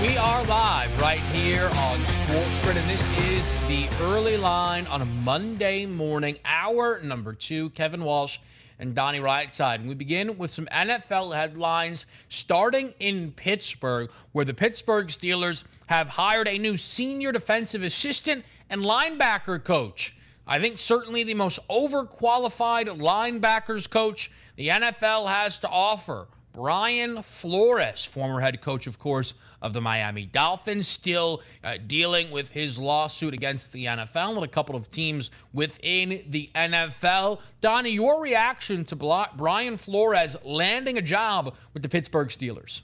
We are live right here on Sports Grid, and this is the early line on a Monday morning, hour number two. Kevin Walsh and Donnie Rightside. And we begin with some NFL headlines starting in Pittsburgh, where the Pittsburgh Steelers have hired a new senior defensive assistant and linebacker coach. I think certainly the most overqualified linebackers coach the NFL has to offer. Brian Flores, former head coach, of course, of the Miami Dolphins, still uh, dealing with his lawsuit against the NFL and a couple of teams within the NFL. Donnie, your reaction to Brian Flores landing a job with the Pittsburgh Steelers?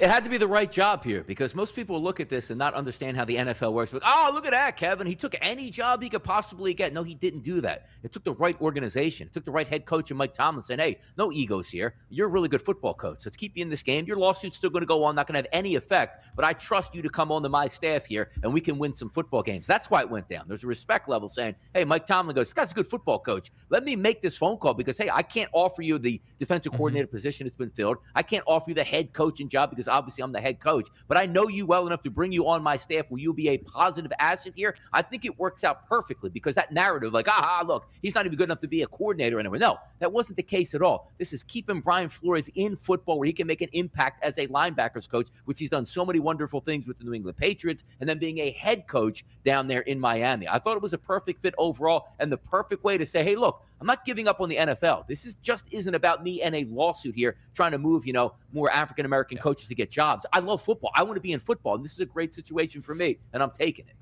It had to be the right job here because most people look at this and not understand how the NFL works. But oh, look at that, Kevin. He took any job he could possibly get. No, he didn't do that. It took the right organization. It took the right head coach and Mike Tomlin saying, "Hey, no egos here. You're a really good football coach. Let's keep you in this game. Your lawsuit's still going to go on, not going to have any effect. But I trust you to come on to my staff here, and we can win some football games." That's why it went down. There's a respect level saying, "Hey, Mike Tomlin goes, this guy's a good football coach. Let me make this phone call because hey, I can't offer you the defensive mm-hmm. coordinator position that's been filled. I can't offer you the head coaching job because obviously I'm the head coach, but I know you well enough to bring you on my staff Will you be a positive asset here. I think it works out perfectly because that narrative, like, ah, look, he's not even good enough to be a coordinator anywhere. No, that wasn't the case at all. This is keeping Brian Flores in football where he can make an impact as a linebackers coach, which he's done so many wonderful things with the New England Patriots, and then being a head coach down there in Miami. I thought it was a perfect fit overall and the perfect way to say, hey, look, I'm not giving up on the NFL. This is just isn't about me and a lawsuit here trying to move, you know, more African American yeah. coaches to get jobs. I love football. I want to be in football. And this is a great situation for me, and I'm taking it.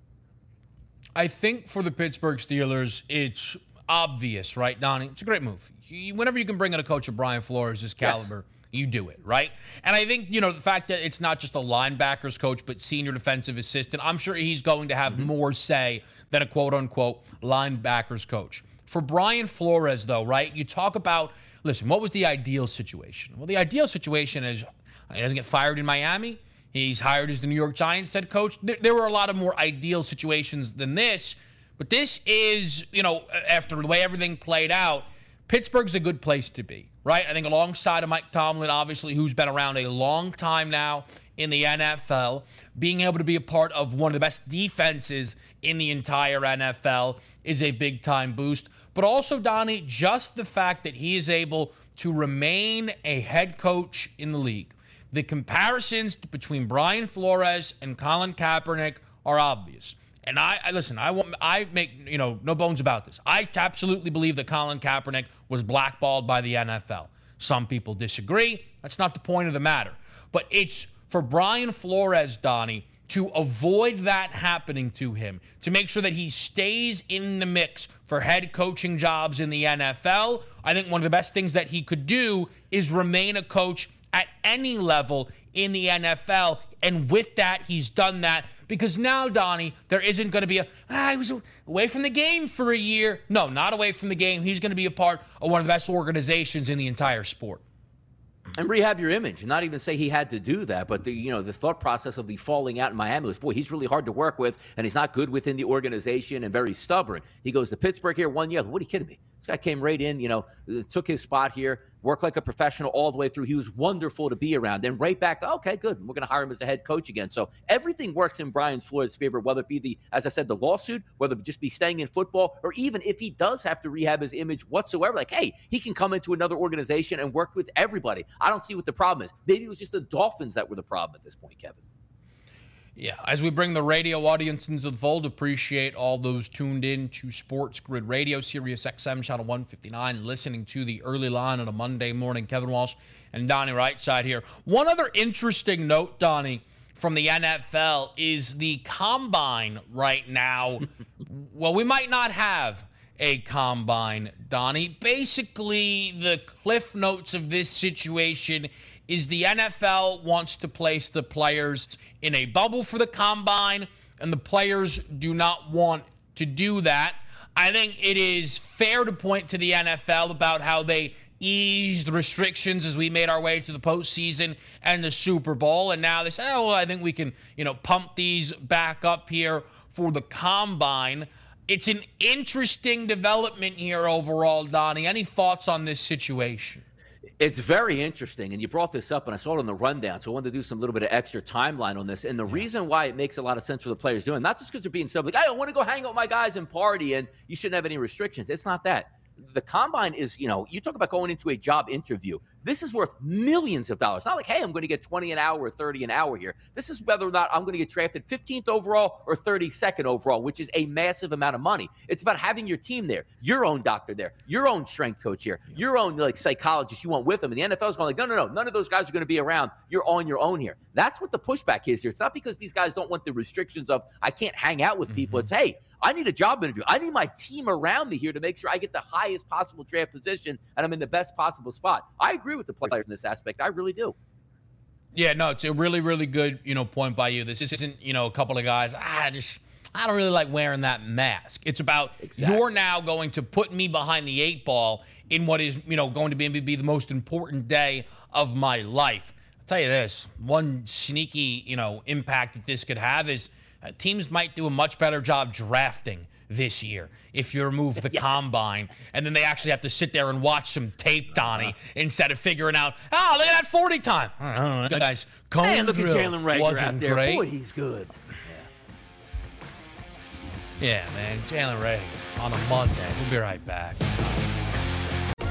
I think for the Pittsburgh Steelers, it's obvious, right, Donnie? It's a great move. whenever you can bring in a coach of Brian Flores' caliber, yes. you do it, right? And I think, you know, the fact that it's not just a linebackers coach, but senior defensive assistant, I'm sure he's going to have mm-hmm. more say than a quote unquote linebackers coach. For Brian Flores, though, right? You talk about, listen, what was the ideal situation? Well, the ideal situation is he doesn't get fired in Miami. He's hired as the New York Giants head coach. There, there, were a lot of more ideal situations than this, but this is, you know, after the way everything played out, Pittsburgh's a good place to be, right? I think alongside of Mike Tomlin, obviously, who's been around a long time now in the NFL, being able to be a part of one of the best defenses in the entire NFL is a big time boost. But also, Donnie, just the fact that he is able to remain a head coach in the league the comparisons between Brian Flores and Colin Kaepernick are obvious. And I, I listen. I want. I make you know no bones about this. I absolutely believe that Colin Kaepernick was blackballed by the NFL. Some people disagree. That's not the point of the matter. But it's for Brian Flores, Donnie, to avoid that happening to him, to make sure that he stays in the mix for head coaching jobs in the NFL. I think one of the best things that he could do is remain a coach at any level in the NFL. And with that, he's done that because now, Donnie, there isn't going to be a, ah, he was away from the game for a year. No, not away from the game. He's going to be a part of one of the best organizations in the entire sport and rehab your image. Not even say he had to do that, but the you know the thought process of the falling out in Miami was, boy, he's really hard to work with, and he's not good within the organization and very stubborn. He goes to Pittsburgh here one year. What are you kidding me? This guy came right in, you know, uh, took his spot here, worked like a professional all the way through. He was wonderful to be around. Then right back, okay, good. We're going to hire him as a head coach again. So everything works in Brian Flores' favor, whether it be the, as I said, the lawsuit, whether it just be staying in football, or even if he does have to rehab his image whatsoever, like, hey, he can come into another organization and work with everybody. I don't see what the problem is. Maybe it was just the Dolphins that were the problem at this point, Kevin. Yeah, as we bring the radio audience into the fold, appreciate all those tuned in to Sports Grid Radio, Sirius XM, channel 159, listening to the early line on a Monday morning. Kevin Walsh and Donnie Rightside here. One other interesting note, Donnie, from the NFL is the combine right now. well, we might not have a combine, Donnie. Basically, the cliff notes of this situation is the NFL wants to place the players in a bubble for the combine, and the players do not want to do that. I think it is fair to point to the NFL about how they eased restrictions as we made our way to the postseason and the Super Bowl. And now they say, oh, well, I think we can, you know, pump these back up here for the combine. It's an interesting development here overall, Donnie. Any thoughts on this situation? It's very interesting, and you brought this up, and I saw it on the rundown, so I wanted to do some little bit of extra timeline on this. And the yeah. reason why it makes a lot of sense for the players doing, not just because they're being stuff like, I want to go hang out with my guys and party, and you shouldn't have any restrictions. It's not that the combine is, you know, you talk about going into a job interview. This is worth millions of dollars. Not like, hey, I'm going to get 20 an hour or 30 an hour here. This is whether or not I'm going to get drafted 15th overall or 32nd overall, which is a massive amount of money. It's about having your team there, your own doctor there, your own strength coach here, your own like psychologist you want with them. And the NFL is going like, no, no, no, none of those guys are going to be around. You're on your own here. That's what the pushback is here. It's not because these guys don't want the restrictions of I can't hang out with people. Mm-hmm. It's hey, I need a job interview. I need my team around me here to make sure I get the highest possible draft position and I'm in the best possible spot. I agree with the players in this aspect. I really do. Yeah, no, it's a really, really good, you know, point by you. This isn't, you know, a couple of guys. I just I don't really like wearing that mask. It's about exactly. you're now going to put me behind the eight ball in what is, you know, going to be, be the most important day of my life. I'll tell you this: one sneaky, you know, impact that this could have is uh, teams might do a much better job drafting this year if you remove the combine and then they actually have to sit there and watch some tape, Donnie, uh-huh. instead of figuring out, oh, look at that 40 time. I don't know, guys. Man, look at Jalen Reagor out there. Great. Boy, he's good. Yeah, yeah man. Jalen Ray on a Monday. We'll be right back.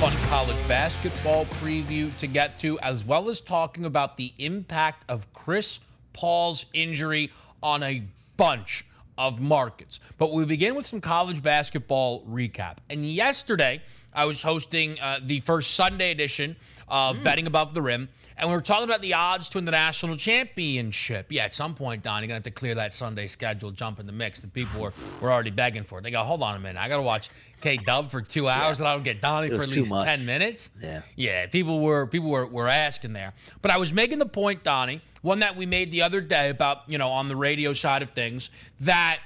fun college basketball preview to get to, as well as talking about the impact of Chris Paul's injury on a bunch of markets. But we begin with some college basketball recap. And yesterday, I was hosting uh, the first Sunday edition of Betting Above the Rim, and we were talking about the odds to win the national championship. Yeah, at some point, Don, you're gonna have to clear that Sunday schedule, jump in the mix. The people were, were already begging for it. They go, hold on a minute, I gotta watch K Dub for two hours, and I don't get Donnie for at least much. ten minutes. Yeah. yeah. People were people were were asking there, but I was making the point, Donnie, one that we made the other day about you know on the radio side of things that.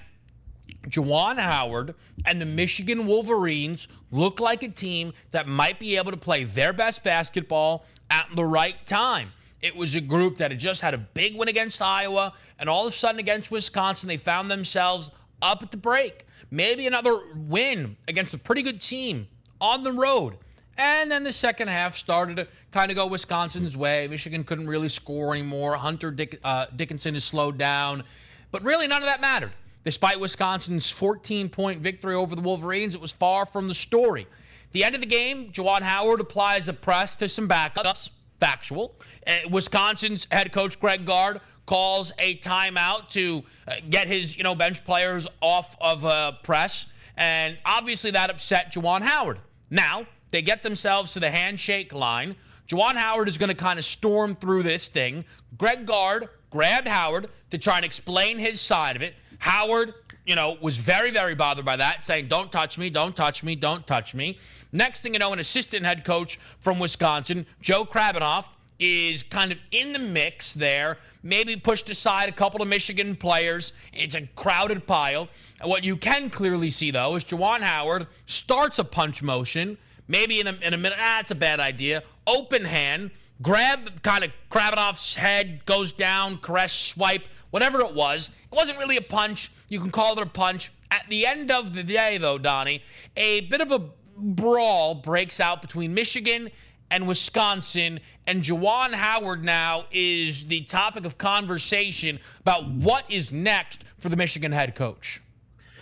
Juwan Howard and the Michigan Wolverines look like a team that might be able to play their best basketball at the right time. It was a group that had just had a big win against Iowa, and all of a sudden against Wisconsin, they found themselves up at the break. Maybe another win against a pretty good team on the road. And then the second half started to kind of go Wisconsin's way. Michigan couldn't really score anymore. Hunter Dick, uh, Dickinson is slowed down. But really, none of that mattered. Despite Wisconsin's 14 point victory over the Wolverines, it was far from the story. The end of the game, Juwan Howard applies a press to some backups. Factual. Uh, Wisconsin's head coach Greg Gard calls a timeout to uh, get his you know bench players off of uh, press, and obviously that upset Juwan Howard. Now they get themselves to the handshake line. Juwan Howard is going to kind of storm through this thing. Greg Gard grabbed Howard to try and explain his side of it. Howard, you know, was very, very bothered by that, saying, Don't touch me, don't touch me, don't touch me. Next thing you know, an assistant head coach from Wisconsin, Joe Krabbenhoft, is kind of in the mix there, maybe pushed aside a couple of Michigan players. It's a crowded pile. What you can clearly see, though, is Juwan Howard starts a punch motion. Maybe in a, in a minute, ah, a bad idea. Open hand, grab kind of Krabbenhoft's head, goes down, caress, swipe, whatever it was. It wasn't really a punch. You can call it a punch. At the end of the day, though, Donnie, a bit of a brawl breaks out between Michigan and Wisconsin, and Juwan Howard now is the topic of conversation about what is next for the Michigan head coach.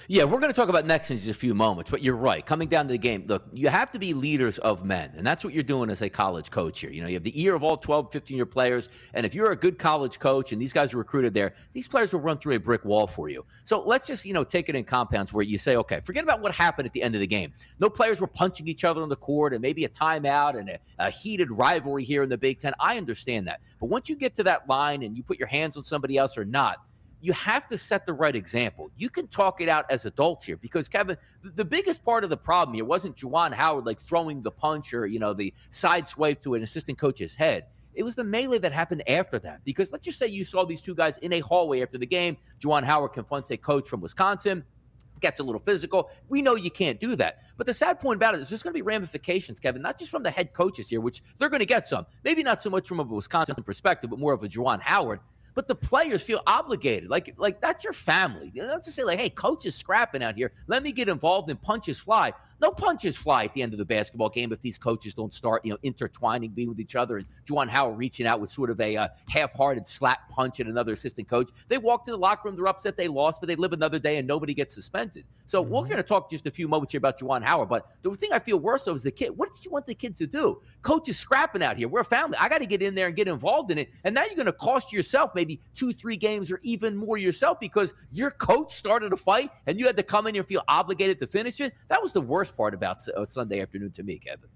Yeah, we're going to talk about next in just a few moments, but you're right. Coming down to the game, look, you have to be leaders of men, and that's what you're doing as a college coach here. You know, you have the ear of all 12, 15 year players, and if you're a good college coach and these guys are recruited there, these players will run through a brick wall for you. So let's just, you know, take it in compounds where you say, okay, forget about what happened at the end of the game. No players were punching each other on the court and maybe a timeout and a, a heated rivalry here in the Big Ten. I understand that. But once you get to that line and you put your hands on somebody else or not, you have to set the right example. You can talk it out as adults here because Kevin, the, biggest part of the problem here wasn't Juwan Howard like throwing the punch or you know the side swipe to an assistant coach's head. It was the melee that happened after that. Because let's just say you saw these two guys in a hallway after the game. Juwan Howard confronts a coach from Wisconsin gets a little physical. We know you can't do that. But the sad point about it is there's going to be ramifications, Kevin, not just from the head coaches here, which they're going to get some. Maybe not so much from a Wisconsin perspective, but more of a Juwan Howard. But the players feel obligated. Like, like that's your family. Let's just say, like, hey, coach is scrapping out here. Let me get involved and punches fly. No punches fly at the end of the basketball game if these coaches don't start, you know, intertwining, being with each other, and Juwan Howard reaching out with sort of a uh, half-hearted slap punch at another assistant coach. They walk to the locker room, they're upset they lost, but they live another day and nobody gets suspended. So we're going to talk just a few moments here about Juwan Howard. But the thing I feel worse of is the kid. What did you want the kids to do? Coach is scrapping out here. We're a family. I got to get in there and get involved in it. And now you're going to cost yourself maybe two, three games or even more yourself because your coach started a fight and you had to come in here and feel obligated to finish it. That was the worst part about uh, Sunday afternoon to me, Kevin.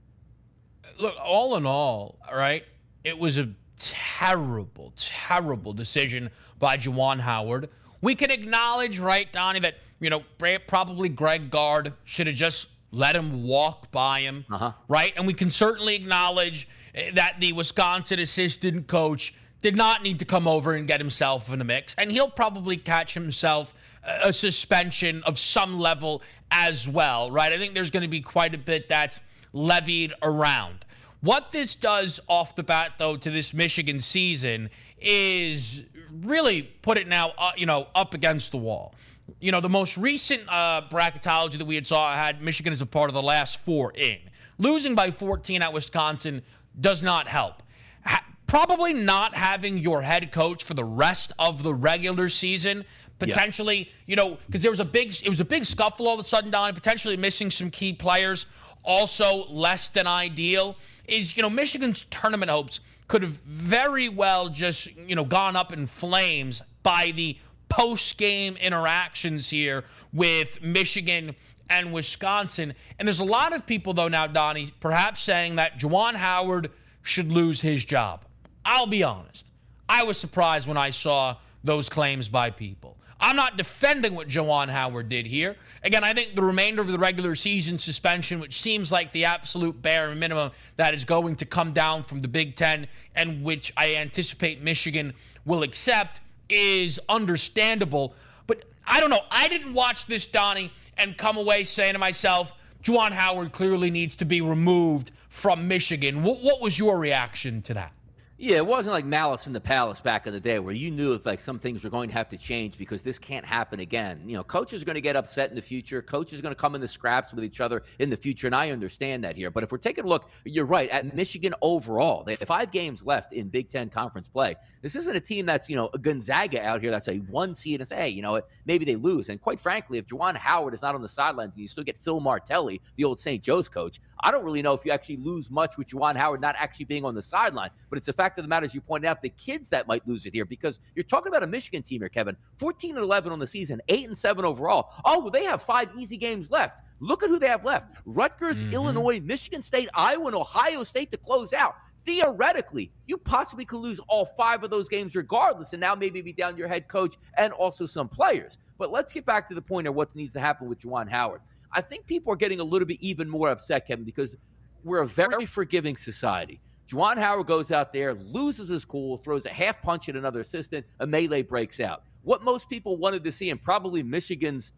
look, all in all, all right, it was a terrible, terrible decision by Juwan Howard. We can acknowledge, right, Donnie, that, you know, probably Greg Gard should have just let him walk by him, Uh-huh. right? And we can certainly acknowledge eh, that the Wisconsin assistant coach did not need to come over and get himself in the mix. And he'll probably catch himself a suspension of some level as well, right? I think there's going to be quite a bit that's levied around. What this does off the bat, though, to this Michigan season is really put it now, uh, you know, up against the wall. You know, the most recent uh, bracketology that we had saw had Michigan as a part of the last four in. Losing by 14 at Wisconsin does not help. Ha- probably not having your head coach for the rest of the regular season potentially you know because there was a big it was a big scuffle all of a sudden down potentially missing some key players also less than ideal is you know michigan's tournament hopes could have very well just you know gone up in flames by the post game interactions here with Michigan and Wisconsin. And there's a lot of people, though, now, Donnie, perhaps saying that Juwan Howard should lose his job. I'll be honest. I was surprised when I saw those claims by people. I'm not defending what Juwan Howard did here. Again, I think the remainder of the regular season suspension, which seems like the absolute bare minimum that is going to come down from the Big Ten and which I anticipate Michigan will accept, is understandable. But I don't know. I didn't watch this, Donnie, and come away saying to myself, Juwan Howard clearly needs to be removed from Michigan. What, what was your reaction to that? Yeah, it wasn't like Malice in the Palace back in the day where you knew if like some things were going to have to change because this can't happen again. You know, coaches are going to get upset in the future. Coaches are going to come in the scraps with each other in the future, and I understand that here. But if we're taking a look, you're right at Michigan overall. They have five games left in Big Ten conference play. This isn't a team that's you know a Gonzaga out here that's a one seed and say, hey, you know, maybe they lose. And quite frankly, if Juwan Howard is not on the sidelines, you still get Phil Martelli, the old St. Joe's coach. I don't really know if you actually lose much with Juwan Howard not actually being on the sideline. But it's a fact of the matter, as you pointed out out the kids that might lose it here because you're talking about a Michigan team here, Kevin. 14 and 11 on the season, 8 and 7 overall. Oh, well, they have five easy games left. Look at who they have left Rutgers, mm-hmm. Illinois, Michigan State, Iowa, and Ohio State to close out. Theoretically, you possibly could lose all five of those games regardless, and now maybe be down your head coach and also some players. But let's get back to the point of what needs to happen with Juwan Howard. I think people are getting a little bit even more upset, Kevin, because we're a very forgiving society. Juwan Howard goes out there, loses his cool, throws a half punch at another assistant, a melee breaks out. What most people wanted to see, and probably Michigan's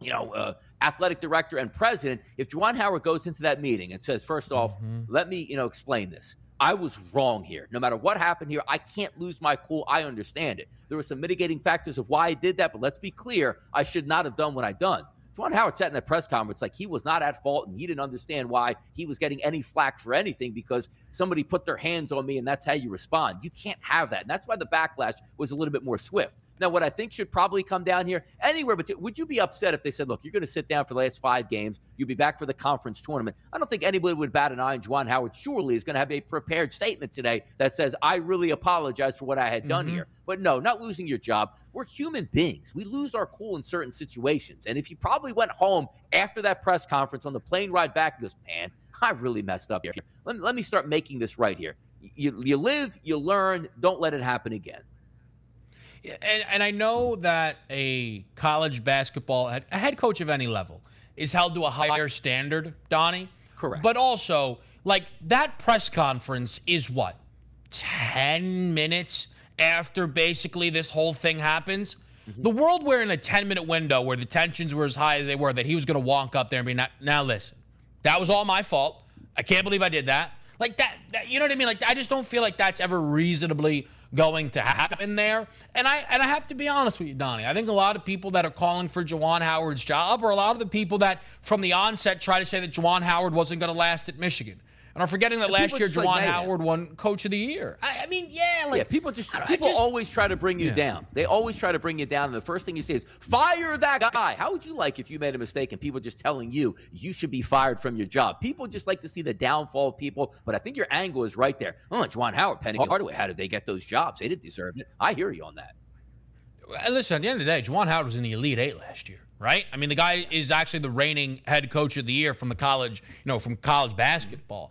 you know, uh, athletic director and president, if Juwan Howard goes into that meeting and says, 1st off, mm-hmm. let me, you know, explain this. I was wrong here. No matter what happened here, I can't lose my cool. I understand it. There were some mitigating factors of why I did that, but let's be clear, I should not have done what I done. Juwan Howard sat in that press conference like he was not at fault and he didn't understand why he was getting any flack for anything because somebody put their hands on me and that's how you respond. You can't have that. And that's why the backlash was a little bit more swift. Now, what I think should probably come down here anywhere, but would you be upset if they said, look, you're going to sit down for the last five games, you'll be back for the conference tournament? I don't think anybody would bat an eye, and Juwan Howard surely is going to have a prepared statement today that says, I really apologize for what I had done mm-hmm. here. But no, not losing your job. We're human beings. We lose our cool in certain situations. And if you probably went home after that press conference on the plane ride back and goes, man, I really messed up here. Let me, let me start making this right here. You, you live, you learn, don't let it happen again. And, and I know that a college basketball, a head coach of any level, is held to a higher standard, Donnie. Correct. But also, like that press conference is what? 10 minutes after basically this whole thing happens? Mm-hmm. The world we're in a 10 minute window where the tensions were as high as they were that he was going to walk up there and be, now, now listen, that was all my fault. I can't believe I did that. Like that, that, you know what I mean? Like I just don't feel like that's ever reasonably going to happen there. And I and I have to be honest with you, Donnie. I think a lot of people that are calling for Juwan Howard's job are a lot of the people that from the onset try to say that Juwan Howard wasn't going to last at Michigan and are forgetting that last year Juwan like Howard won Coach of the Year. I, I mean, yeah, like yeah, people just people just, always try to bring you yeah. down. They always try to bring you down, and the first thing you say is fire that guy. How would you like if you made a mistake and people just telling you you should be fired from your job? People just like to see the downfall of people, but I think your angle is right there. Oh, Juwan Howard, Penny Hardaway, how did they get those jobs? They didn't deserve it. I hear you on that. Listen, at the end of the day, Juwan Howard was in the Elite Eight last year right? I mean, the guy is actually the reigning head coach of the year from the college, you know, from college basketball.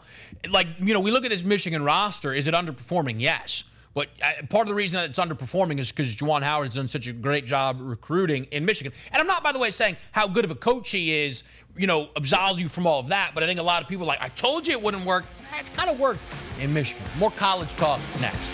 Like, you know, we look at this Michigan roster. Is it underperforming? Yes. But uh, part of the reason that it's underperforming is because Juwan Howard has done such a great job recruiting in Michigan. And I'm not, by the way, saying how good of a coach he is, you know, absolves you from all of that. But I think a lot of people are like, I told you it wouldn't work. It's kind of worked in Michigan. More college talk next.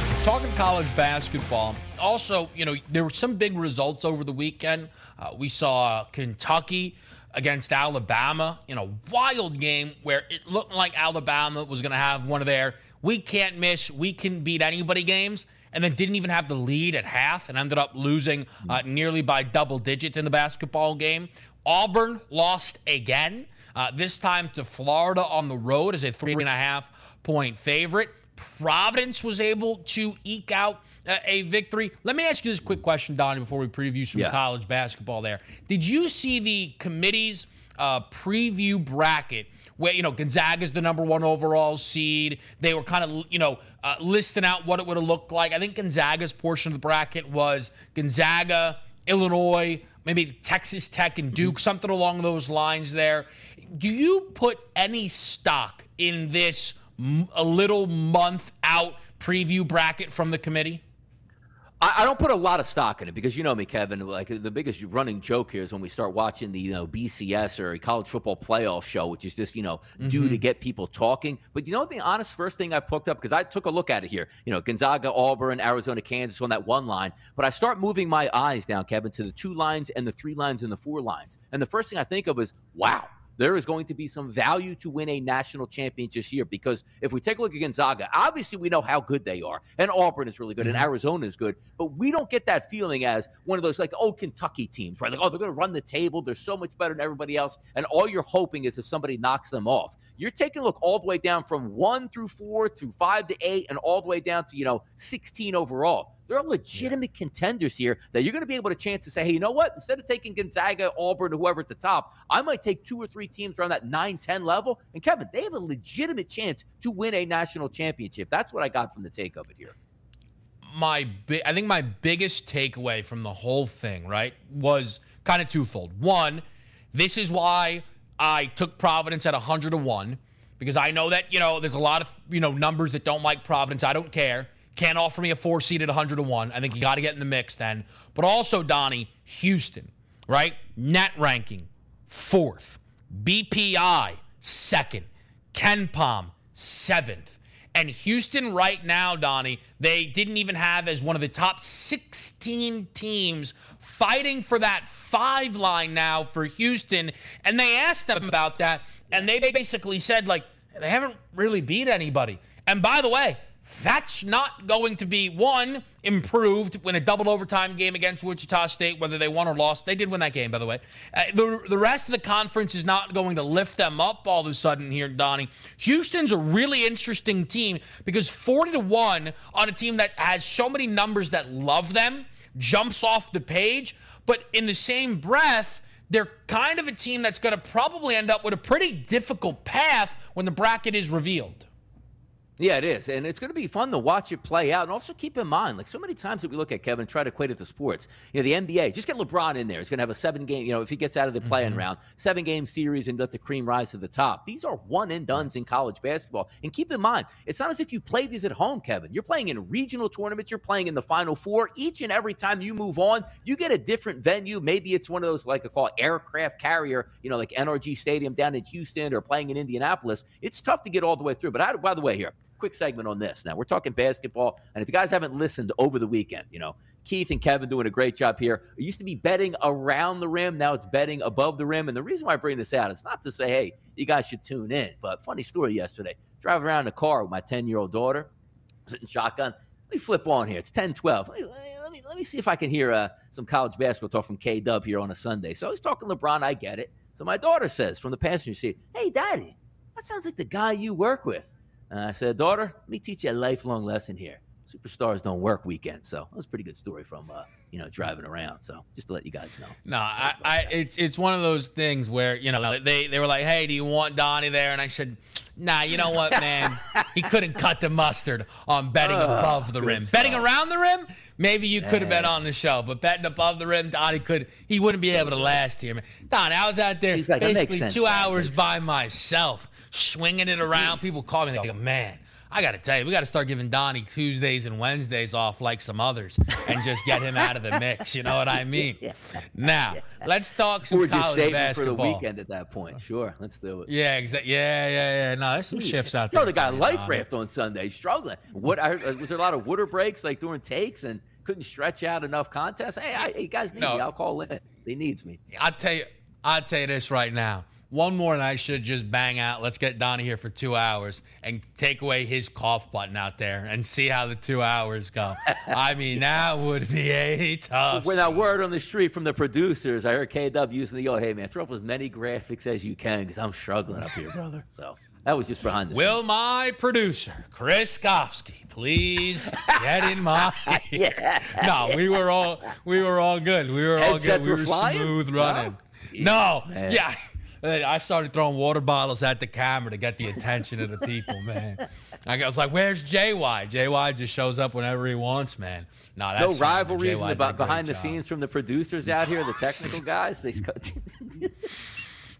Talking college basketball. Also, you know, there were some big results over the weekend. Uh, we saw Kentucky against Alabama in a wild game where it looked like Alabama was going to have one of their we can't miss, we can beat anybody games, and then didn't even have the lead at half and ended up losing uh, nearly by double digits in the basketball game. Auburn lost again, uh, this time to Florida on the road as a three and a half point favorite. Providence was able to eke out uh, a victory. Let me ask you this quick question, Donnie, before we preview some Yeah. college basketball there. Did you see the committee's uh, preview bracket where, you know, Gonzaga's the number one overall seed? They were kind of, you know, uh, listing out what it would have looked like. I think Gonzaga's portion of the bracket was Gonzaga, Illinois, maybe Texas Tech and Duke, something along those lines there. Do you put any stock in this a little month out preview bracket from the committee? I, don't put a lot of stock in it because you know me, Kevin. Like the biggest running joke here is when we start watching the you know BCS or college football playoff show, which is just you know due to mm-hmm. get people talking. But you know the honest first thing I looked up because I took a look at it here. You know Gonzaga, Auburn, Arizona, Kansas on that one line. But I start moving my eyes down, Kevin, to the two lines and the three lines and the four lines. And the first thing I think of is wow there is going to be some value to win a national championship this year because if we take a look at Gonzaga, obviously we know how good they are, and Auburn is really good, and mm-hmm. Arizona is good, but we don't get that feeling as one of those like old Kentucky teams, right? Like, oh, they're going to run the table, they're so much better than everybody else, and all you're hoping is if somebody knocks them off. You're taking a look all the way down from one through four through five to eight, and all the way down to you know 16 overall. There are legitimate contenders here that you're going to be able to chance to say, hey, you know what? Instead of taking Gonzaga, Auburn, whoever at the top, I might take two or three teams around that 9 10 level. And Kevin, they have a legitimate chance to win a national championship. That's what I got from the take of it here. my bi- I think my biggest takeaway from the whole thing, right, was kind of twofold. One, this is why I took Providence at 100 to 1 because I know that, you know, there's a lot of, you know, numbers that don't like Providence. I don't care. Can't offer me a 4 seed at 100 to 1. I think you got to get in the mix then. But also Donnie, Houston, right? Net ranking 4th. BPI second. KenPom seventh. And Houston, right now, Donnie, they didn't even have as one of the top 16 teams fighting for that five line now for Houston. And they asked them about that, and they basically said, like, they haven't really beat anybody. And by the way, that's not going to be one improved when a double overtime game against Wichita State, whether they won or lost. They did win that game, by the way. Uh, the, the rest of the conference is not going to lift them up all of a sudden here, Donnie. Houston's a really interesting team because 40 to 1 on a team that has so many numbers that love them jumps off the page. But in the same breath, they're kind of a team that's going to probably end up with a pretty difficult path when the bracket is revealed. Yeah, it is. And it's going to be fun to watch it play out. And also keep in mind, like so many times that we look at Kevin, try to equate it to sports. You know, the NBA, just get LeBron in there. He's going to have a seven game, you know, if he gets out of the play-in mm-hmm. round, seven game series and let the cream rise to the top. These are one and dones in college basketball. And keep in mind, it's not as if you play these at home, Kevin. You're playing in regional tournaments, you're playing in the final four. Each and every time you move on, you get a different venue. Maybe it's one of those like I call aircraft carrier, you know, like NRG Stadium down in Houston or playing in Indianapolis. It's tough to get all the way through. But I, by the way, here, quick segment on this. Now we're talking basketball, and if you guys haven't listened over the weekend, you know Keith and Kevin doing a great job here. It used to be betting around the rim, now it's betting above the rim. And the reason why I bring this out is not to say, hey, you guys should tune in, but funny story yesterday. Driving around in the car with my 10 year old daughter, sitting shotgun. Let me flip on here. It's 10 12. Let me, let me, let me see if I can hear uh, some college basketball talk from K Dub here on a Sunday. So he's talking LeBron. I get it. So my daughter says from the passenger seat, Hey, daddy, that sounds like the guy you work with. Uh, I said, Daughter, let me teach you a lifelong lesson here. Superstars don't work weekends. So that was a pretty good story from, uh, you know, driving around. So just to let you guys know. No, I, I, it's it's one of those things where you know they they were like, "Hey, do you want Donnie there?" And I said, "Nah, you know what, man? he couldn't cut the mustard on betting Oh, above the rim. stuff. Betting around the rim, maybe you could have been on the show, but betting above the rim, Donnie could. He wouldn't be able to last here, man. Donnie, I was out there like, basically two Dad. hours by myself, swinging it around. People call me like, man. I got to tell you, we got to start giving Donnie Tuesdays and Wednesdays off like some others and just get him out of the mix. You know what I mean? Now, let's talk some We're just saving basketball. for the weekend at that point. Sure, let's do it. Yeah, exactly. Yeah, yeah, yeah. No, there's some shifts out there. Yo, the guy life Donnie. raft on Sunday, struggling. What I heard, was there a lot of water breaks like during takes and couldn't stretch out enough contests? Hey, I, you guys need No. me. I'll call in. He needs me. I'll tell you, I'll tell you this right now. One more and I should just bang out. Let's get Donnie here for two hours and take away his cough button out there and see how the two hours go. I mean, that would be a tough. When that word on the street from the producers, I heard KW using the, yo, hey, man, throw up as many graphics as you can because I'm struggling up here, brother. So that was just behind the. Will my producer, Chris Kofsky, please get in my yeah, No, we were all we were all good. We were all Headsets good. We were were smooth No? running. No, man. yeah. I started throwing water bottles at the camera to get the attention of the people, man. I was like, "Where's JY?" JY just shows up whenever he wants, man. No, that's no rivalries in the, JY did a be- behind the job. scenes from the producers out here, the technical guys. They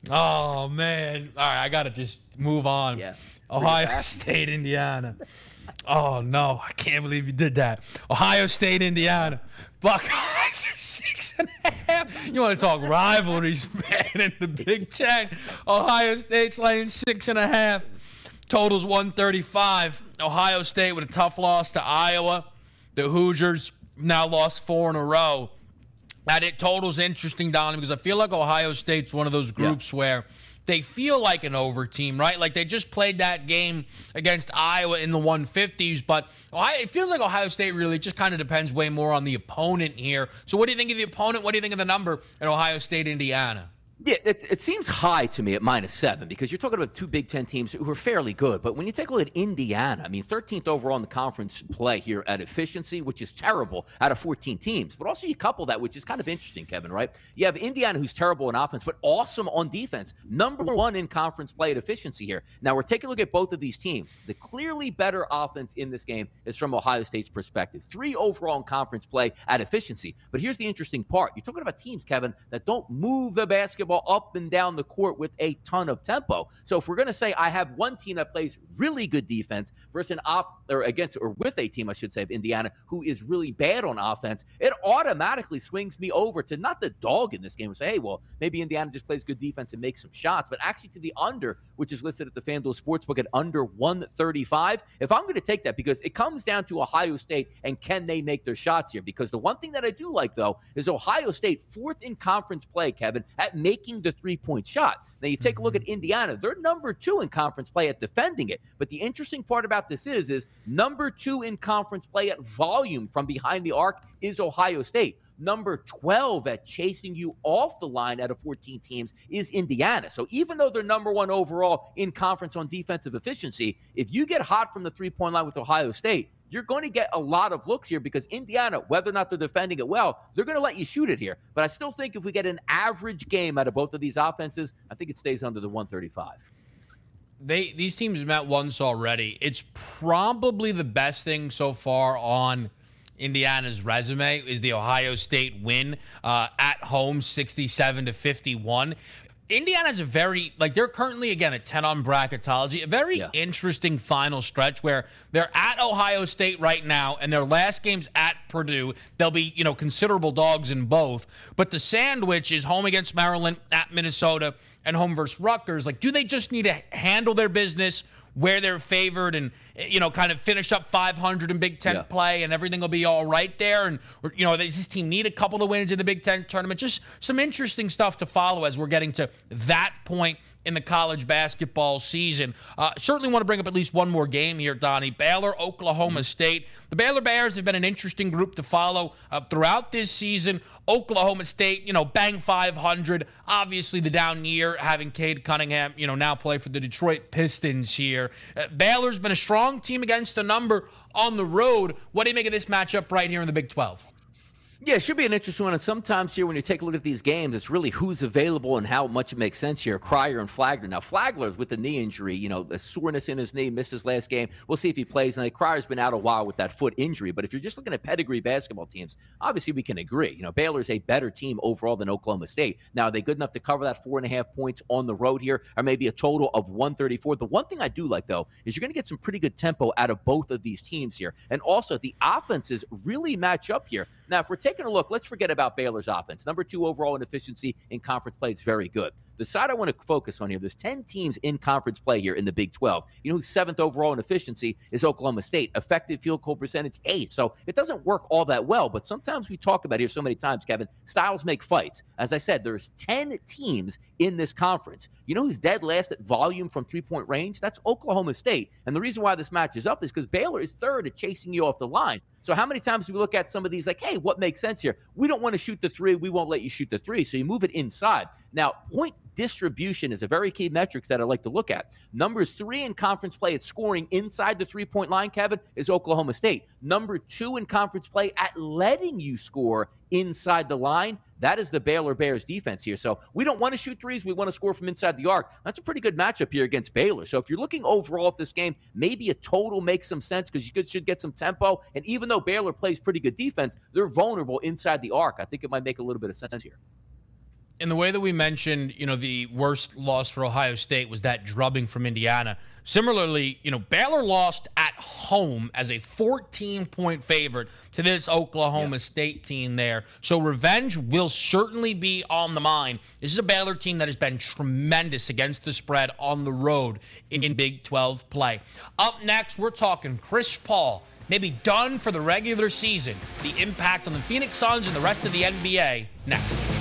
Oh man! All right, I gotta just move on. Yeah. Ohio. State, Indiana. Oh no, I can't believe you did that. Ohio State, Indiana. Buckeyes are six and a half. You want to talk rivalries, man? In the Big Ten, Ohio State's laying six and a half. Totals 135. Ohio State with a tough loss to Iowa. The Hoosiers now lost four in a row. That it totals interesting, Don, because I feel like Ohio State's one of those groups where they feel like an over team, right? Like they just played that game against Iowa in the 150s, but Ohio, it feels like Ohio State really just kind of depends way more on the opponent here. So, what do you think of the opponent? What do you think of the number at Ohio State, Indiana? Yeah, it, it seems high to me at minus seven because you're talking about two Big Ten teams who are fairly good. But when you take a look at Indiana, I mean, 13th overall in the conference play here at efficiency, which is terrible out of 14 teams. But also you couple that, which is kind of interesting, Kevin, right? You have Indiana who's terrible in offense, but awesome on defense. Number one in conference play at efficiency here. Now we're taking a look at both of these teams. The clearly better offense in this game is from Ohio State's perspective. Three overall in conference play at efficiency. But here's the interesting part. You're talking about teams, Kevin, that don't move the basketball up and down the court with a ton of tempo. So if we're going to say I have one team that plays really good defense versus an off or against or with a team, I should say, of Indiana who is really bad on offense, it automatically swings me over to not the dog in this game and say, hey, well, maybe Indiana just plays good defense and makes some shots, but actually to the under, which is listed at the FanDuel Sportsbook at under 135. If I'm going to take that, because it comes down to Ohio State and can they make their shots here? Because the one thing that I do like, though, is Ohio State fourth in conference play, Kevin, at making the three point shot. Now, you take a look at mm-hmm. Indiana, they're number two in conference play at defending it. But the interesting part about this is, is number two in conference play at volume from behind the arc is Ohio State. Number 12 at chasing you off the line out of 14 teams is Indiana. So even though they're number one overall in conference on defensive efficiency, if you get hot from the three point line with Ohio State, you're going to get a lot of looks here because Indiana, whether or not they're defending it well, they're going to let you shoot it here. But I still think if we get an average game out of both of these offenses, I think it stays under the 135. They these teams met once already. It's probably the best thing so far on Indiana's resume is the Ohio State win uh, at home, sixty-seven to fifty-one. Indiana's a very like they're currently again a 10 on bracketology, a very Yeah. interesting final stretch where they're at Ohio State right now and their last game's at Purdue. They'll be, you know, considerable dogs in both. But the sandwich is home against Maryland, at Minnesota, and home versus Rutgers. Like, do they just need to handle their business? where they're favored and you know kind of finish up 500 in Big Ten Yeah. play and everything will be all right there. And you know does this team need a couple of wins in the Big Ten tournament? Just some interesting stuff to follow as we're getting to that point in the college basketball season. Uh, certainly want to bring up at least one more game here, Donnie. Baylor, Oklahoma State. The Baylor Bears have been an interesting group to follow uh, throughout this season. Oklahoma State, you know, bang 500. Obviously, the down year having Cade Cunningham, you know, now play for the Detroit Pistons here. Uh, Baylor's been a strong team against a number on the road. What do you make of this matchup right here in the Big 12? Yeah, it should be an interesting one. And sometimes here, when you take a look at these games, it's really who's available and how much it makes sense here. Cryer and Flagler. Now, Flagler's with the knee injury, you know, a soreness in his knee, missed his last game. We'll see if he plays. And like, Cryer's been out a while with that foot injury. But if you're just looking at pedigree basketball teams, obviously we can agree. You know, Baylor's a better team overall than Oklahoma State. Now, are they good enough to cover that four and a half points on the road here, or maybe a total of 134? The one thing I do like, though, is you're going to get some pretty good tempo out of both of these teams here. And also, the offenses really match up here. Now, if we're taking a look, let's forget about Baylor's offense. Number two overall in efficiency in conference play is very good. The side I want to focus on here, there's 10 teams in conference play here in the Big 12. You know who's seventh overall in efficiency is Oklahoma State. Effective field goal percentage, eighth. So it doesn't work all that well, but sometimes we talk about here so many times, Kevin, styles make fights. As I said, there's 10 teams in this conference. You know who's dead last at volume from three-point range? That's Oklahoma State. And the reason why this matches up is because Baylor is third at chasing you off the line. So how many times do we look at some of these like, hey, what makes sense here? We don't want to shoot the three. We won't let you shoot the three. So you move it inside. Now, point distribution is a very key metrics that I like to look at. Number three in conference play at scoring inside the three point line, Kevin, is Oklahoma State. Number two in conference play at letting you score inside the line. That is the Baylor Bears defense here. So we don't want to shoot threes. We want to score from inside the arc. That's a pretty good matchup here against Baylor. So if you're looking overall at this game, maybe a total makes some sense because you should get some tempo. And even though Baylor plays pretty good defense, they're vulnerable inside the arc. I think it might make a little bit of sense here. In the way that we mentioned, you know, the worst loss for Ohio State was that drubbing from Indiana. Similarly, you know, Baylor lost at home as a 14 point favorite to this Oklahoma State team there. So revenge will certainly be on the mind. This is a Baylor team that has been tremendous against the spread on the road in, in Big 12 play. Up next, we're talking Chris Paul. Maybe done for the regular season. The impact on the Phoenix Suns and the rest of the NBA next.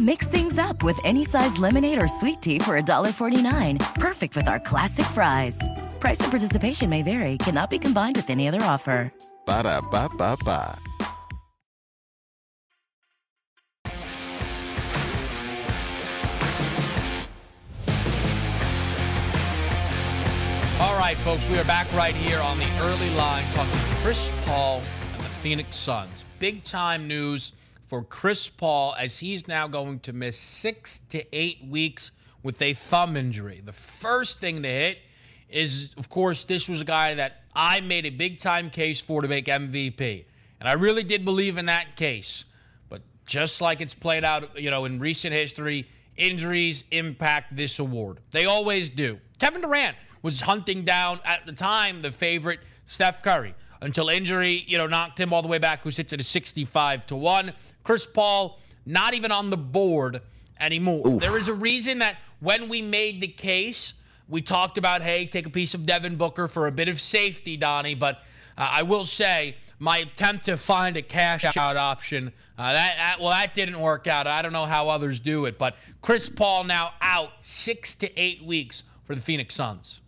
Mix things up with any size lemonade or sweet tea for $1.49. Perfect with our classic fries. Price and participation may vary, cannot be combined with any other offer. Ba da ba ba ba. All right, folks, we are back right here on the early line talking to Chris Paul and the Phoenix Suns. Big time news for Chris Paul as he's now going to miss six to eight weeks with a thumb injury. The first thing to hit is, of course, this was a guy that I made a big time case for to make MVP. And I really did believe in that case. But just like it's played out, you know, in recent history, injuries impact this award. They always do. Kevin Durant was hunting down at the time the favorite Steph Curry. until injury, you know, knocked him all the way back, who sits at a 65 to 1. Chris Paul, not even on the board anymore. Oof. There is a reason that when we made the case, we talked about, hey, take a piece of Devin Booker for a bit of safety, Donnie. But uh, I will say, my attempt to find a cash out option, uh, that, that, well, that didn't work out. I don't know how others do it, but Chris Paul now out six to eight weeks for the Phoenix Suns.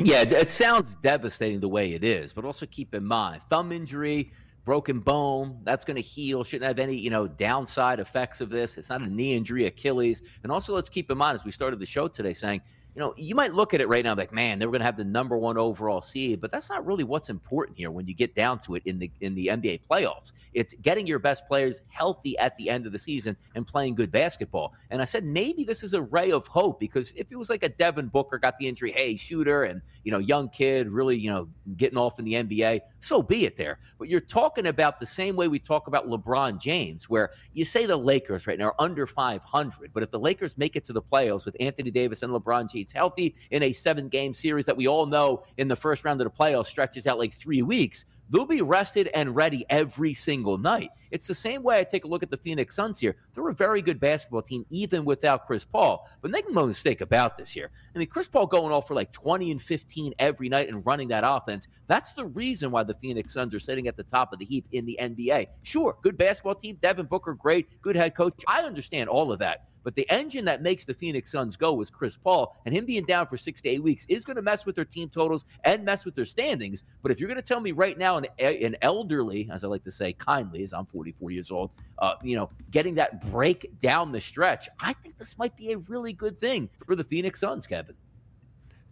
Yeah, it sounds devastating the way it is, but also keep in mind thumb injury, broken bone, that's going to heal. Shouldn't have any, you know, downside effects of this. It's not a knee injury, Achilles. And also, let's keep in mind as we started the show today saying you know, you might look at it right now like, man, they were going to have the number one overall seed, but that's not really what's important here when you get down to it in the in the NBA playoffs. It's getting your best players healthy at the end of the season and playing good basketball. And I said maybe this is a ray of hope because if it was like a Devin Booker got the injury, hey, shooter and you know, young kid, really, you know, getting off in the NBA, so be it there. But you're talking about the same way we talk about LeBron James, where you say the Lakers right now are under 500, but if the Lakers make it to the playoffs with Anthony Davis and LeBron James healthy in a seven game series that we all know in the first round of the playoffs stretches out like three weeks, they'll be rested and ready every single night. It's the same way I take a look at the Phoenix Suns here. They're a very good basketball team, even without Chris Paul. But make no mistake about this here. I mean, Chris Paul going off for like 20 and 15 every night and running that offense. That's the reason why the Phoenix Suns are sitting at the top of the heap in the NBA. Sure, good basketball team. Devin Booker, great. Good head coach. I understand all of that. But the engine that makes the Phoenix Suns go is Chris Paul, and him being down for six to eight weeks is going to mess with their team totals and mess with their standings. But if you're going to tell me right now, an, an elderly, as I like to say kindly, as I'm 44 years old, uh, you know, getting that break down the stretch, I think this might be a really good thing for the Phoenix Suns, Kevin.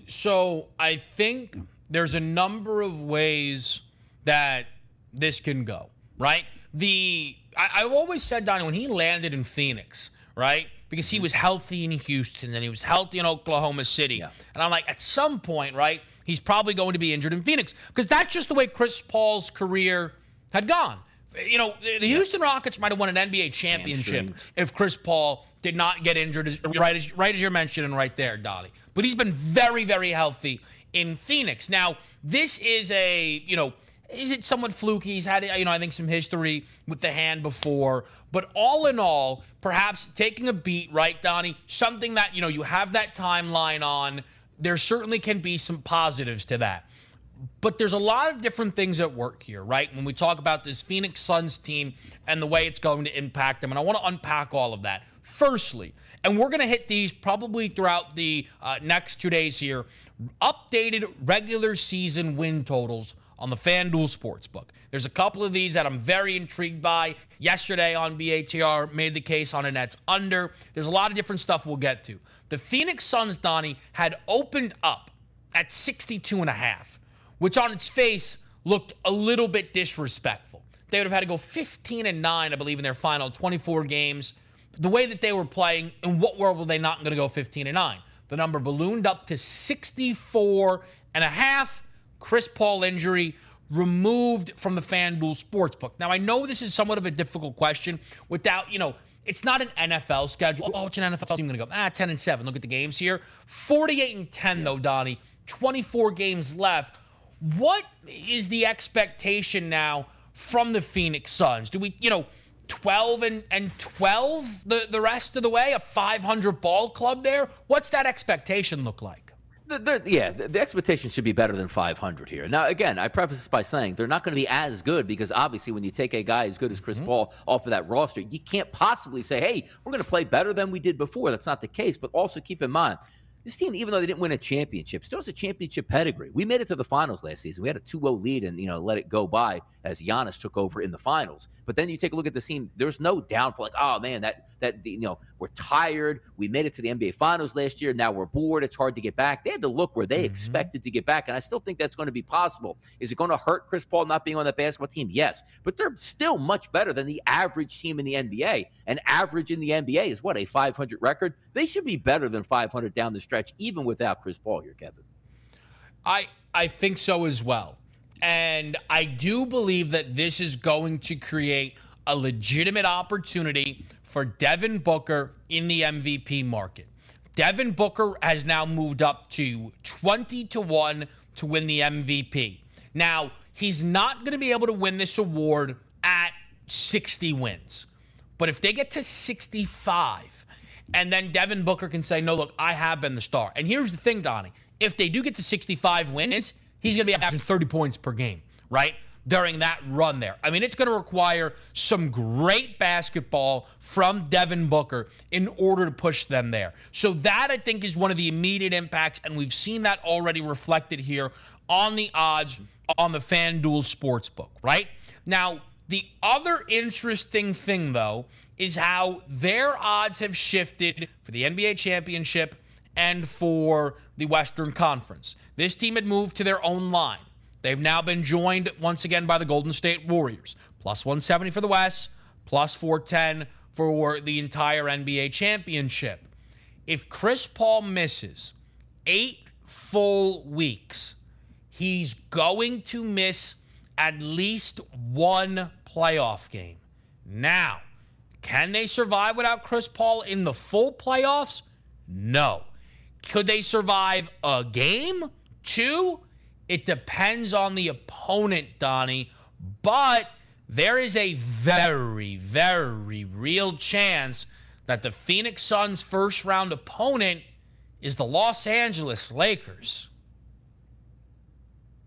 So I think there's a number of ways that this can go, right? The I, have always said, Donnie, when he landed in Phoenix, right? Because he mm-hmm. was healthy in Houston and he was healthy in Oklahoma City. Yeah. And I'm like, at some point, right, he's probably going to be injured in Phoenix because that's just the way Chris Paul's career had gone. You know, the Houston Rockets might have won an NBA championship if Chris Paul did not get injured, right as, right as you're mentioning right there, Donnie. But he's been very, very healthy in Phoenix. Now, this is a, you know, is it somewhat fluky? He's had, you know, I think some history with the hand before. But all in all, perhaps taking a beat, right, Donnie? Something that, you know, you have that timeline on. There certainly can be some positives to that. But there's a lot of different things at work here, right? When we talk about this Phoenix Suns team and the way it's going to impact them. And I want to unpack all of that. Firstly, and we're going to hit these probably throughout the uh, next two days here updated regular season win totals on the FanDuel Sportsbook. There's a couple of these that I'm very intrigued by. Yesterday on BATR made the case on a Nets under. There's a lot of different stuff we'll get to. The Phoenix Suns, Donnie, had opened up at 62 and a half, which on its face looked a little bit disrespectful. They would have had to go 15 and 9, I believe, in their final 24 games. The way that they were playing, in what world were they not going to go 15 and 9? The number ballooned up to 64 and a half. Chris Paul injury removed from the FanDuel Sportsbook. Now, I know this is somewhat of a difficult question without, you know, it's not an NFL schedule. Oh, it's an NFL team going to go, ah, 10 and 7. Look at the games here. 48 and 10, though, Donnie. 24 games left. What is the expectation now from the Phoenix Suns? Do we, you know, 12 and, and 12 the, the rest of the way? A 500 ball club there? What's that expectation look like? The, yeah, the, the, expectation should be better than 500 here. Now, again, I preface this by saying they're not going to be as good because obviously, when you take a guy as good as Chris mm-hmm. Paul off of that roster, you can't possibly say, "Hey, we're going to play better than we did before." That's not the case. But also keep in mind, this team, even though they didn't win a championship, still has a championship pedigree. We made it to the finals last season. We had a 2-0 lead and, you know, let it go by as Giannis took over in the finals. But then you take a look at the team, there's no downfall. Like, oh, man, that, that you know, we're tired. We made it to the NBA finals last year. Now we're bored. It's hard to get back. They had to look where they mm-hmm. expected to get back. And I still think that's going to be possible. Is it going to hurt Chris Paul not being on that basketball team? Yes. But they're still much better than the average team in the NBA. And average in the NBA is what, a 500 record? They should be better than 500 down the stretch, even without Chris Paul here, Kevin. I I think so as well. And I do believe that this is going to create a legitimate opportunity for Devin Booker in the MVP market. Devin Booker has now moved up to 20 to 1 to win the MVP. Now, he's not going to be able to win this award at 60 wins. But if they get to 65, and then Devin Booker can say, no, look, I have been the star. And here's the thing, Donnie. If they do get to 65 wins, he's going to be averaging 30 points per game, right? During that run there. I mean, it's going to require some great basketball from Devin Booker in order to push them there. So, that I think is one of the immediate impacts. And we've seen that already reflected here on the odds on the FanDuel Sportsbook, right? Now, the other interesting thing, though, is how their odds have shifted for the NBA championship and for the Western Conference. This team had moved to their own line. They've now been joined once again by the Golden State Warriors. Plus 170 for the West, plus 410 for the entire NBA championship. If Chris Paul misses eight full weeks, he's going to miss at least one playoff game. Now, can they survive without Chris Paul in the full playoffs? No. Could they survive a game? Two? It depends on the opponent, Donnie. But there is a very, very real chance that the Phoenix Suns' first round opponent is the Los Angeles Lakers.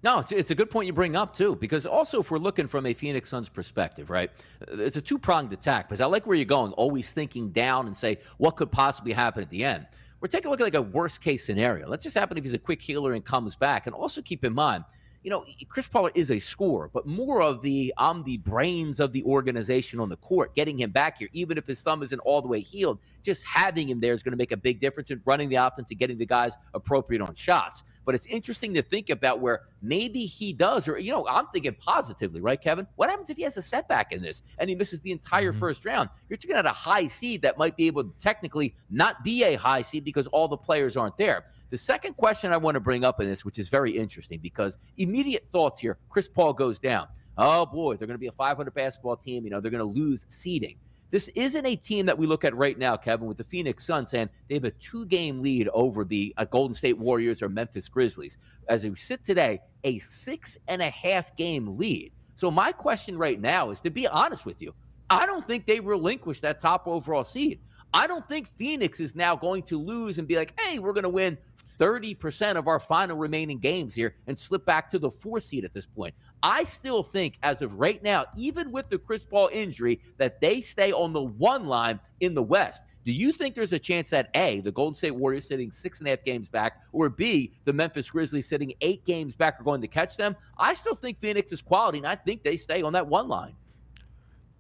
No, it's, it's a good point you bring up, too, because also if we're looking from a Phoenix Suns perspective, right, it's a two pronged attack because I like where you're going, always thinking down and say, what could possibly happen at the end? We're taking a look at like a worst case scenario. Let's just happen if he's a quick healer and comes back. And also keep in mind, you know, Chris Paul is a scorer, but more of the I'm the brains of the organization on the court, getting him back here, even if his thumb isn't all the way healed, just having him there is going to make a big difference in running the offense and getting the guys appropriate on shots. But it's interesting to think about where maybe he does, or, you know, I'm thinking positively, right, Kevin? What happens if he has a setback in this and he misses the entire mm-hmm. first round? You're looking at a high seed that might be able to technically not be a high seed because all the players aren't there. The second question I want to bring up in this, which is very interesting because immediate thoughts here Chris Paul goes down. Oh boy, they're going to be a 500 basketball team. You know, they're going to lose seeding. This isn't a team that we look at right now, Kevin, with the Phoenix Suns saying they have a two game lead over the uh, Golden State Warriors or Memphis Grizzlies. As we sit today, a six and a half game lead. So, my question right now is to be honest with you, I don't think they relinquish that top overall seed. I don't think Phoenix is now going to lose and be like, hey, we're going to win 30% of our final remaining games here and slip back to the four seed at this point. I still think, as of right now, even with the Chris Paul injury, that they stay on the one line in the West. Do you think there's a chance that A, the Golden State Warriors sitting six and a half games back, or B, the Memphis Grizzlies sitting eight games back are going to catch them? I still think Phoenix is quality, and I think they stay on that one line.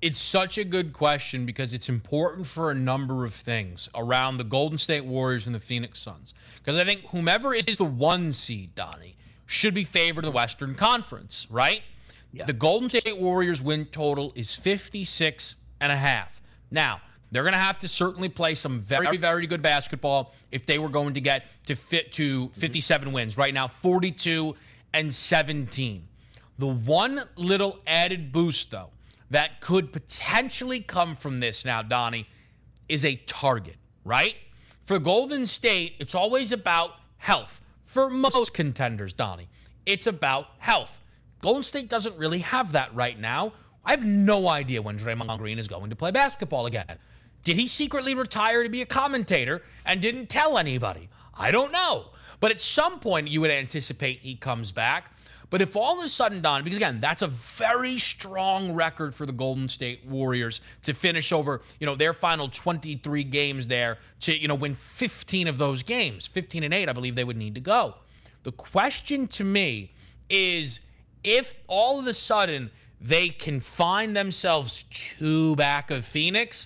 It's such a good question because it's important for a number of things around the Golden State Warriors and the Phoenix Suns. Because I think whomever is the one seed, Donnie, should be favored in the Western Conference, right? Yeah. The Golden State Warriors win total is 56 and a half. Now, they're going to have to certainly play some very, very good basketball if they were going to get to fit to 57 mm-hmm. wins. Right now, 42 and 17. The one little added boost, though, that could potentially come from this now, Donnie, is a target, right? For Golden State, it's always about health. For most contenders, Donnie, it's about health. Golden State doesn't really have that right now. I have no idea when Draymond Green is going to play basketball again. Did he secretly retire to be a commentator and didn't tell anybody? I don't know. But at some point, you would anticipate he comes back. But if all of a sudden, Don, because again, that's a very strong record for the Golden State Warriors to finish over, you know, their final 23 games there to, you know, win 15 of those games. 15 and 8, I believe they would need to go. The question to me is if all of a sudden they can find themselves two back of Phoenix,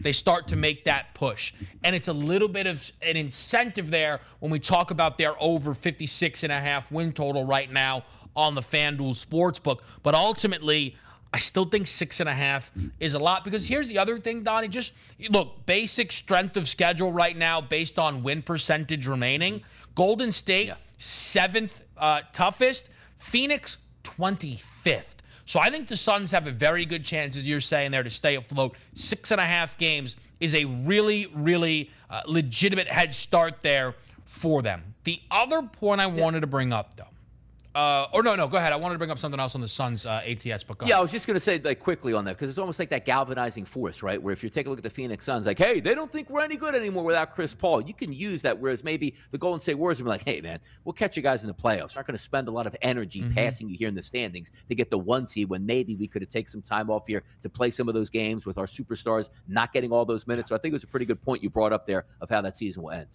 they start to make that push. And it's a little bit of an incentive there when we talk about their over 56 and a half win total right now on the FanDuel Sportsbook. But ultimately, I still think six and a half is a lot because here's the other thing, Donnie. Just look, basic strength of schedule right now based on win percentage remaining. Golden State, yeah. seventh uh, toughest. Phoenix, 25th. So I think the Suns have a very good chance, as you're saying there, to stay afloat. Six and a half games is a really, really uh, legitimate head start there for them. The other point I yeah. wanted to bring up, though, Uh, or no, no, go ahead. I wanted to bring up something else on the Suns uh, ATS, but yeah, I was just going to say like quickly on that because it's almost like that galvanizing force, right? Where if you take a look at the Phoenix Suns, like, hey, they don't think we're any good anymore without Chris Paul. You can use that. Whereas maybe the Golden State Warriors are like, hey, man, we'll catch you guys in the playoffs. We're not going to spend a lot of energy mm-hmm. passing you here in the standings to get the one seed when maybe we could have taken some time off here to play some of those games with our superstars not getting all those minutes. So I think it was a pretty good point you brought up there of how that season will end.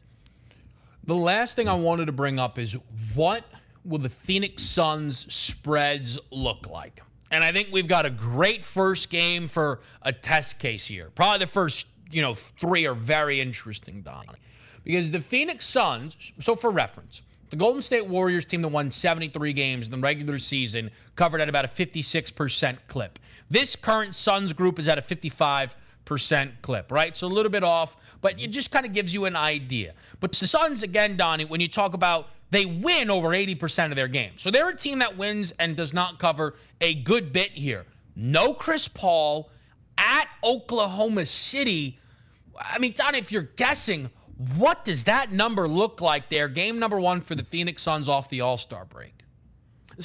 The last thing I wanted to bring up is what – will the Phoenix Suns spreads look like? And I think we've got a great first game for a test case here. Probably the first, you know, three are very interesting, Donnie. Because the Phoenix Suns, so for reference, the Golden State Warriors team that won 73 games in the regular season covered at about a 56% clip. This current Suns group is at a 55 percent clip, right? So a little bit off, but it just kind of gives you an idea. But the Suns, again, Donnie, when you talk about they win over 80% of their games. So they're a team that wins and does not cover a good bit here. No Chris Paul at Oklahoma City. I mean, Don, if you're guessing, what does that number look like there? Game number one for the Phoenix Suns off the All Star break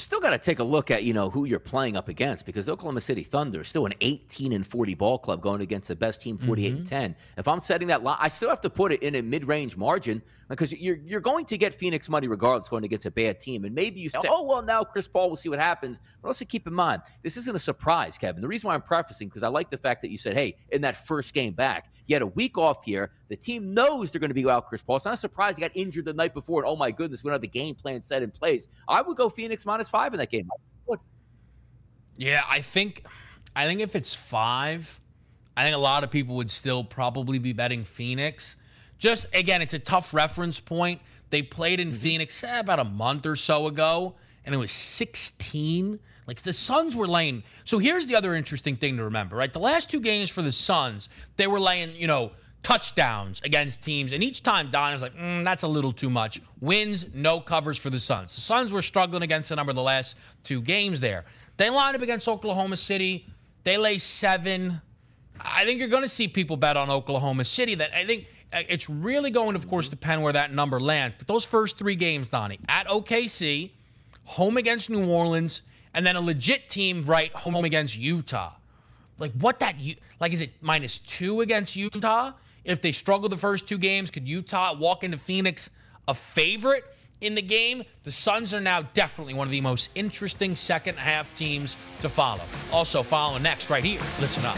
still got to take a look at you know who you're playing up against because the Oklahoma City Thunder is still an 18 and 40 ball club going against the best team 48 mm-hmm. and 10. If I'm setting that line, I still have to put it in a mid-range margin because you're you're going to get Phoenix money regardless going against a bad team. And maybe you say, oh well, now Chris Paul, we'll see what happens. But also keep in mind, this isn't a surprise, Kevin. The reason why I'm prefacing because I like the fact that you said, hey, in that first game back, you had a week off here. The team knows they're going to be without Chris Paul. It's not a surprise he got injured the night before, and oh my goodness, we don't have the game plan set in place. I would go Phoenix minus five in that game. Yeah, I think, I think if it's five, I think a lot of people would still probably be betting Phoenix. Just again, it's a tough reference point. They played in mm-hmm. Phoenix eh, about a month or so ago, and it was 16. Like the Suns were laying. So here's the other interesting thing to remember, right? The last two games for the Suns, they were laying, you know, touchdowns against teams. And each time Don was like, mm, that's a little too much. Wins, no covers for the Suns. The Suns were struggling against the number the last two games there. They line up against Oklahoma City. They lay seven. I think you're going to see people bet on Oklahoma City. That I think uh, it's really going, of course, depend where that number lands. But those first three games, Donnie, at OKC, home against New Orleans, and then a legit team right home against Utah. Like what that like is it minus two against Utah? If they struggle the first two games, could Utah walk into Phoenix a favorite in the game? The Suns are now definitely one of the most interesting second half teams to follow. Also, following next right here. Listen up.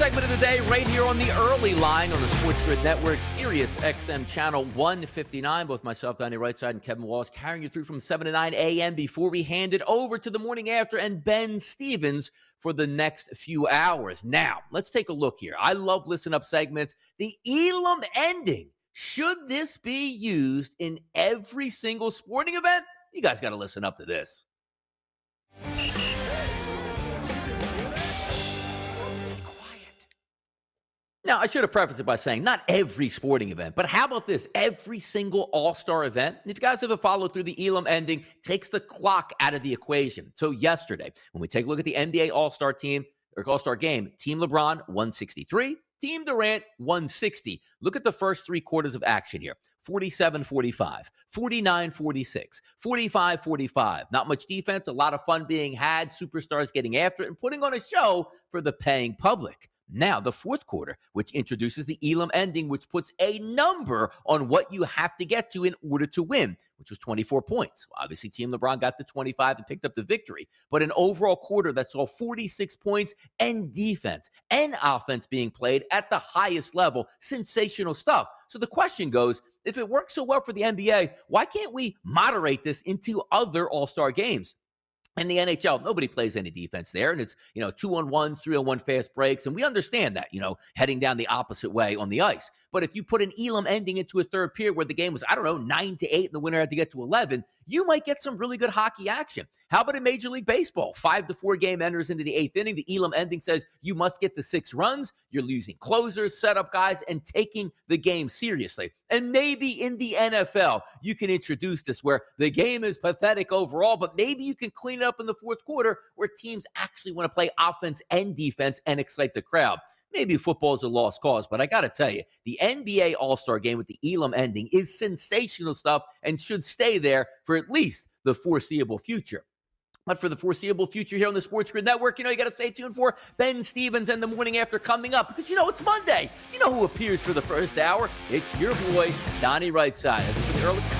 Segment of the day, right here on the early line on the Sports Grid Network, Sirius XM Channel 159. Both myself, Donnie Rightside, and Kevin Walsh carrying you through from 7 to 9 a.m. before we hand it over to the morning after and Ben Stevens for the next few hours. Now, let's take a look here. I love listen up segments. The Elam ending Should this be used in every single sporting event? You guys got to listen up to this. Now, I should have prefaced it by saying not every sporting event, but how about this? Every single all star event. If you guys ever followed through the Elam ending, takes the clock out of the equation. So, yesterday, when we take a look at the NBA All Star team or All Star game, Team LeBron 163, Team Durant 160. Look at the first three quarters of action here 47 45, 49 46, 45 45. Not much defense, a lot of fun being had, superstars getting after it and putting on a show for the paying public. Now, the fourth quarter, which introduces the Elam ending, which puts a number on what you have to get to in order to win, which was 24 points. Obviously, Team LeBron got the 25 and picked up the victory, but an overall quarter that saw 46 points and defense and offense being played at the highest level. Sensational stuff. So the question goes if it works so well for the NBA, why can't we moderate this into other all star games? In the NHL, nobody plays any defense there. And it's, you know, two on one, three on one fast breaks. And we understand that, you know, heading down the opposite way on the ice. But if you put an Elam ending into a third period where the game was, I don't know, nine to eight and the winner had to get to 11, you might get some really good hockey action. How about in Major League Baseball? Five to four game enters into the eighth inning. The Elam ending says you must get the six runs. You're losing closers, setup guys, and taking the game seriously. And maybe in the NFL, you can introduce this where the game is pathetic overall, but maybe you can clean up in the fourth quarter where teams actually want to play offense and defense and excite the crowd. Maybe football is a lost cause, but I got to tell you, the NBA All Star game with the Elam ending is sensational stuff and should stay there for at least the foreseeable future. But for the foreseeable future here on the Sports Grid Network, you know, you got to stay tuned for Ben Stevens and the morning after coming up because you know it's Monday. You know who appears for the first hour? It's your boy, Donnie Rightside. As the early.